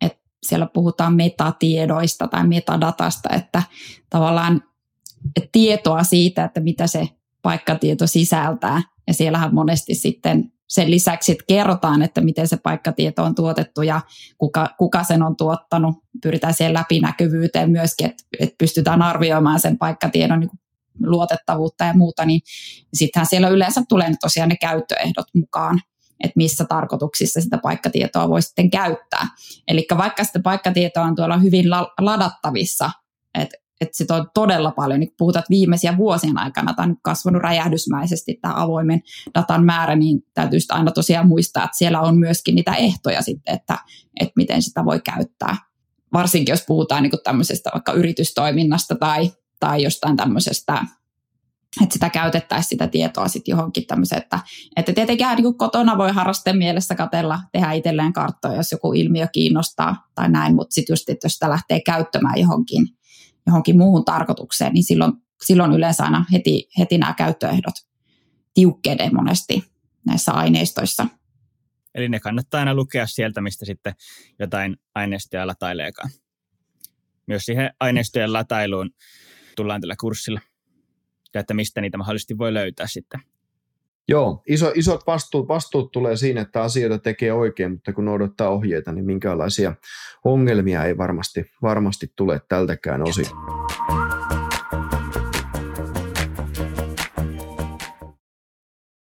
että siellä puhutaan metatiedoista tai metadatasta, että tavallaan tietoa siitä, että mitä se paikkatieto sisältää. Ja siellähän monesti sitten sen lisäksi, että kerrotaan, että miten se paikkatieto on tuotettu ja kuka, kuka sen on tuottanut. Pyritään siihen läpinäkyvyyteen myöskin, että, että pystytään arvioimaan sen paikkatiedon niin luotettavuutta ja muuta, niin sittenhän siellä yleensä tulee tosiaan ne käyttöehdot mukaan, että missä tarkoituksissa sitä paikkatietoa voi sitten käyttää. Eli vaikka sitä paikkatietoa on tuolla hyvin ladattavissa, että että sitä on todella paljon, niin puhutaan, että viimeisiä vuosien aikana tämä on kasvanut räjähdysmäisesti tämä avoimen datan määrä, niin täytyy aina tosiaan muistaa, että siellä on myöskin niitä ehtoja sitten, että, että miten sitä voi käyttää. Varsinkin jos puhutaan niin tämmöisestä vaikka yritystoiminnasta tai, tai jostain tämmöisestä että sitä käytettäisiin sitä tietoa sitten johonkin tämmöiseen, että, että tietenkään niin kotona voi harrasteen mielessä katella, tehdä itselleen karttoja, jos joku ilmiö kiinnostaa tai näin, mutta sitten just, että jos sitä lähtee käyttämään johonkin, johonkin muuhun tarkoitukseen, niin silloin, silloin yleensä aina heti, heti nämä käyttöehdot tiukkenee monesti näissä aineistoissa. Eli ne kannattaa aina lukea sieltä, mistä sitten jotain aineistoja lataileekaan. Myös siihen aineistojen latailuun tullaan tällä kurssilla ja että mistä niitä mahdollisesti voi löytää sitten. Joo, iso, isot vastuut, vastuut tulee siinä, että asioita tekee oikein, mutta kun noudattaa ohjeita, niin minkälaisia ongelmia ei varmasti, varmasti tule tältäkään osin.